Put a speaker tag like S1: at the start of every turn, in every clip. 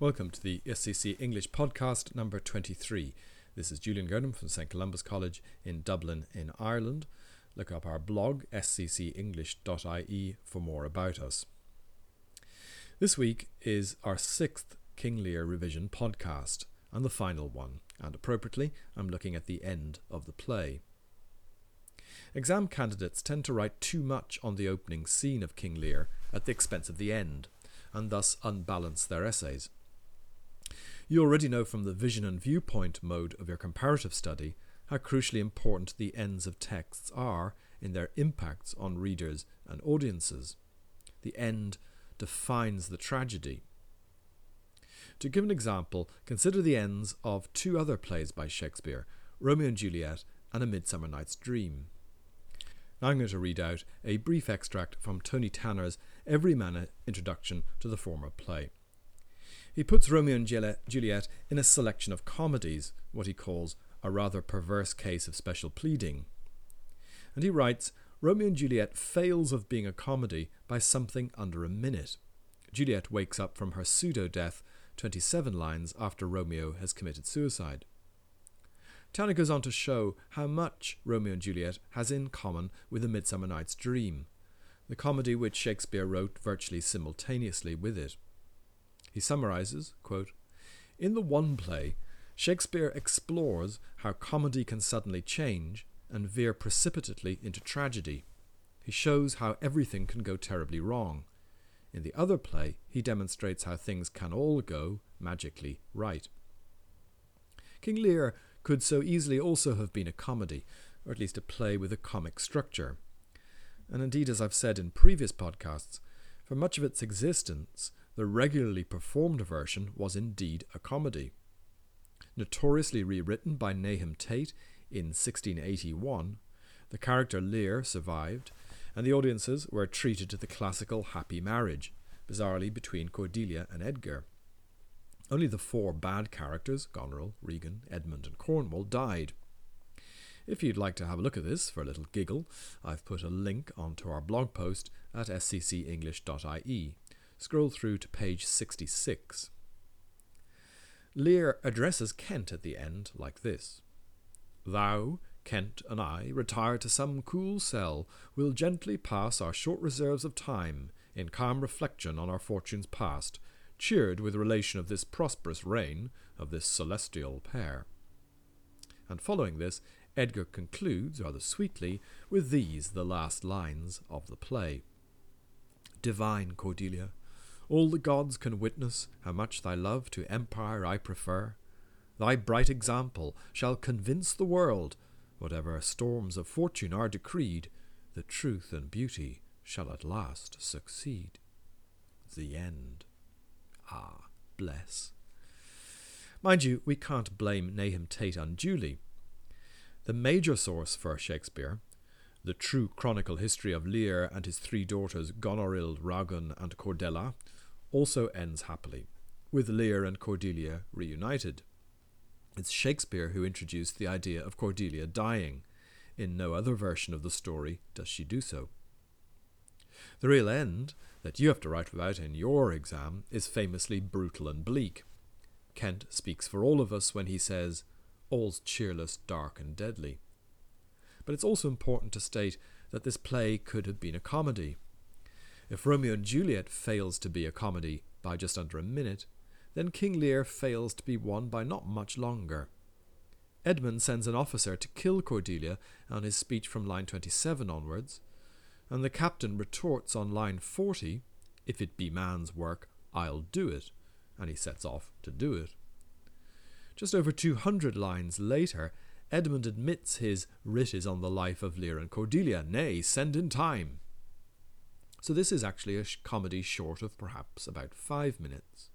S1: Welcome to the SCC English podcast number 23. This is Julian Girdham from St Columba's College in Dublin, in Ireland. Look up our blog, sccenglish.ie, for more about us. This week is our sixth King Lear revision podcast, and the final one, and appropriately, I'm looking at the end of the play. Exam candidates tend to write too much on the opening scene of King Lear at the expense of the end, and thus unbalance their essays. You already know from the vision and viewpoint mode of your comparative study how crucially important the ends of texts are in their impacts on readers and audiences. The end defines the tragedy. To give an example, consider the ends of two other plays by Shakespeare Romeo and Juliet and A Midsummer Night's Dream. Now I'm going to read out a brief extract from Tony Tanner's Every Everyman introduction to the former play. He puts Romeo and Juliet in a selection of comedies, what he calls a rather perverse case of special pleading. And he writes Romeo and Juliet fails of being a comedy by something under a minute. Juliet wakes up from her pseudo death 27 lines after Romeo has committed suicide. Tanner goes on to show how much Romeo and Juliet has in common with A Midsummer Night's Dream, the comedy which Shakespeare wrote virtually simultaneously with it. He summarizes, quote, In the one play, Shakespeare explores how comedy can suddenly change and veer precipitately into tragedy. He shows how everything can go terribly wrong. In the other play, he demonstrates how things can all go magically right. King Lear could so easily also have been a comedy, or at least a play with a comic structure. And indeed, as I've said in previous podcasts, for much of its existence, the regularly performed version was indeed a comedy. Notoriously rewritten by Nahum Tate in 1681, the character Lear survived, and the audiences were treated to the classical happy marriage, bizarrely between Cordelia and Edgar. Only the four bad characters, Goneril, Regan, Edmund, and Cornwall, died. If you'd like to have a look at this for a little giggle, I've put a link onto our blog post at sccenglish.ie. Scroll through to page 66. Lear addresses Kent at the end like this Thou, Kent, and I retire to some cool cell, We'll gently pass our short reserves of time in calm reflection on our fortunes past, cheered with relation of this prosperous reign of this celestial pair. And following this, Edgar concludes rather sweetly with these the last lines of the play Divine Cordelia, all the gods can witness how much thy love to empire I prefer. Thy bright example shall convince the world, whatever storms of fortune are decreed, that truth and beauty shall at last succeed. The end. Ah, bless. Mind you, we can't blame Nahum Tate unduly. The major source for Shakespeare, the true chronicle history of Lear and his three daughters Goneril, Ragun, and Cordelia, also ends happily, with Lear and Cordelia reunited. It's Shakespeare who introduced the idea of Cordelia dying. In no other version of the story does she do so. The real end that you have to write about in your exam is famously brutal and bleak. Kent speaks for all of us when he says, All's cheerless, dark, and deadly. But it's also important to state that this play could have been a comedy. If Romeo and Juliet fails to be a comedy by just under a minute, then King Lear fails to be one by not much longer. Edmund sends an officer to kill Cordelia on his speech from line 27 onwards, and the captain retorts on line 40, If it be man's work, I'll do it, and he sets off to do it. Just over 200 lines later, Edmund admits his writ is on the life of Lear and Cordelia, nay, send in time. So this is actually a comedy short of perhaps about five minutes.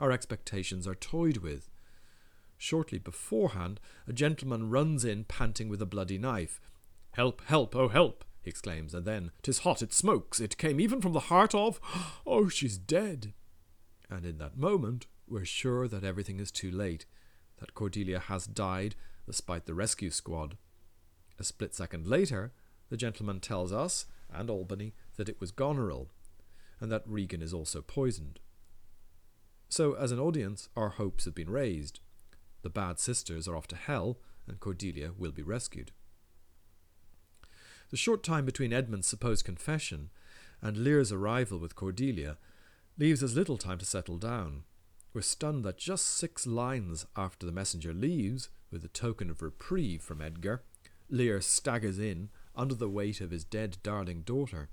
S1: Our expectations are toyed with. Shortly beforehand, a gentleman runs in panting with a bloody knife. Help, help, oh help! he exclaims, and then, "'Tis hot, it smokes, it came even from the heart of Oh, she's dead! And in that moment, we're sure that everything is too late, that Cordelia has died despite the rescue squad. A split second later, the gentleman tells us and Albany that it was Goneril, and that Regan is also poisoned. So as an audience, our hopes have been raised. The bad sisters are off to hell, and Cordelia will be rescued. The short time between Edmund's supposed confession and Lear's arrival with Cordelia leaves us little time to settle down. We're stunned that just six lines after the messenger leaves, with a token of reprieve from Edgar, Lear staggers in under the weight of his dead darling daughter.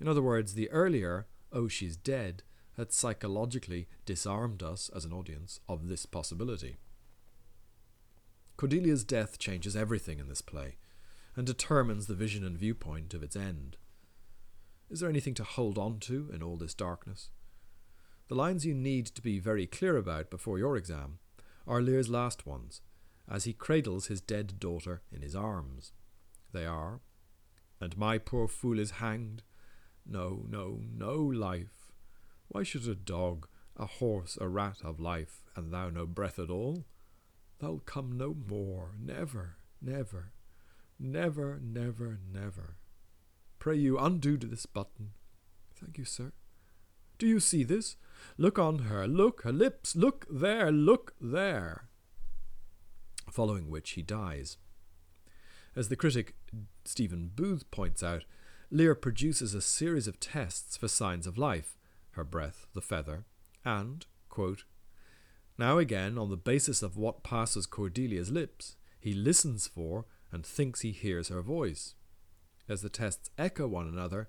S1: In other words, the earlier, oh, she's dead, had psychologically disarmed us as an audience of this possibility. Cordelia's death changes everything in this play and determines the vision and viewpoint of its end. Is there anything to hold on to in all this darkness? The lines you need to be very clear about before your exam are Lear's last ones, as he cradles his dead daughter in his arms. They are, And my poor fool is hanged. No, no, no life. Why should a dog, a horse, a rat have life, and thou no breath at all? Thou'll come no more, never, never, never, never, never. Pray you undo this button. Thank you, sir. Do you see this? Look on her, look, her lips, look there, look there. Following which he dies. As the critic Stephen Booth points out, Lear produces a series of tests for signs of life her breath, the feather, and, quote, now again, on the basis of what passes Cordelia's lips, he listens for and thinks he hears her voice. As the tests echo one another,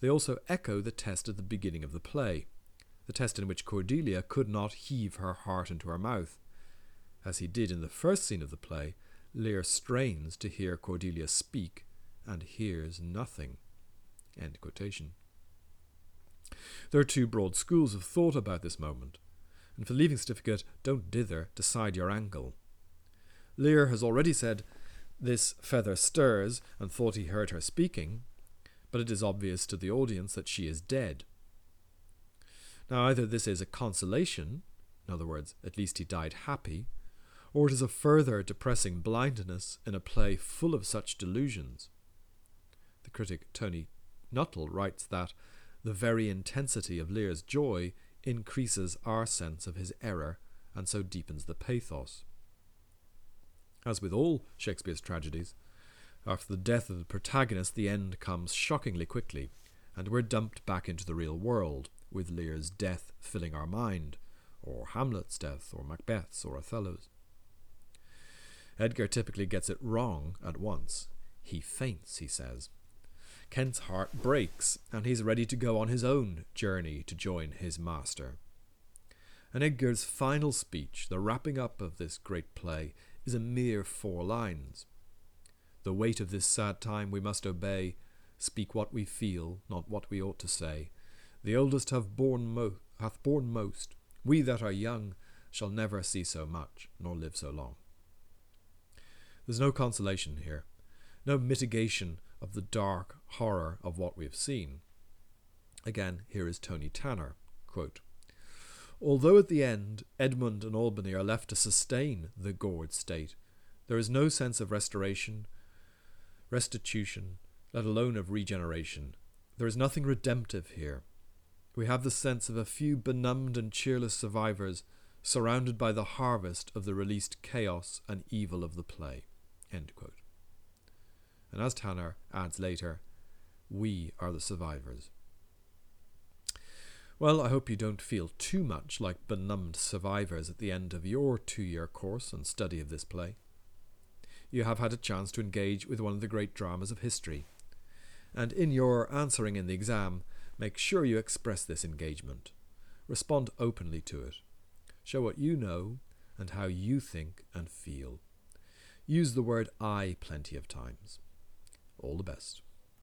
S1: they also echo the test at the beginning of the play, the test in which Cordelia could not heave her heart into her mouth. As he did in the first scene of the play, Lear strains to hear Cordelia speak and hears nothing. There are two broad schools of thought about this moment, and for leaving certificate, don't dither, decide your angle. Lear has already said this feather stirs and thought he heard her speaking, but it is obvious to the audience that she is dead. Now, either this is a consolation, in other words, at least he died happy, or it is a further depressing blindness in a play full of such delusions. The critic Tony Nuttall writes that the very intensity of Lear's joy increases our sense of his error and so deepens the pathos. As with all Shakespeare's tragedies, after the death of the protagonist, the end comes shockingly quickly, and we're dumped back into the real world, with Lear's death filling our mind, or Hamlet's death, or Macbeth's, or Othello's. Edgar typically gets it wrong at once. He faints, he says. Kent's heart breaks, and he's ready to go on his own journey to join his master. And Edgar's final speech, the wrapping up of this great play, is a mere four lines. The weight of this sad time we must obey, speak what we feel, not what we ought to say. The oldest have borne mo- hath borne most. We that are young shall never see so much, nor live so long. There's no consolation here, no mitigation of the dark horror of what we've seen. Again, here is Tony Tanner. Quote, Although at the end Edmund and Albany are left to sustain the gored state, there is no sense of restoration, restitution, let alone of regeneration. There is nothing redemptive here. We have the sense of a few benumbed and cheerless survivors surrounded by the harvest of the released chaos and evil of the play. And as Tanner adds later, we are the survivors. Well, I hope you don't feel too much like benumbed survivors at the end of your two year course and study of this play. You have had a chance to engage with one of the great dramas of history, and in your answering in the exam, make sure you express this engagement. Respond openly to it. Show what you know and how you think and feel. Use the word I plenty of times. All the best.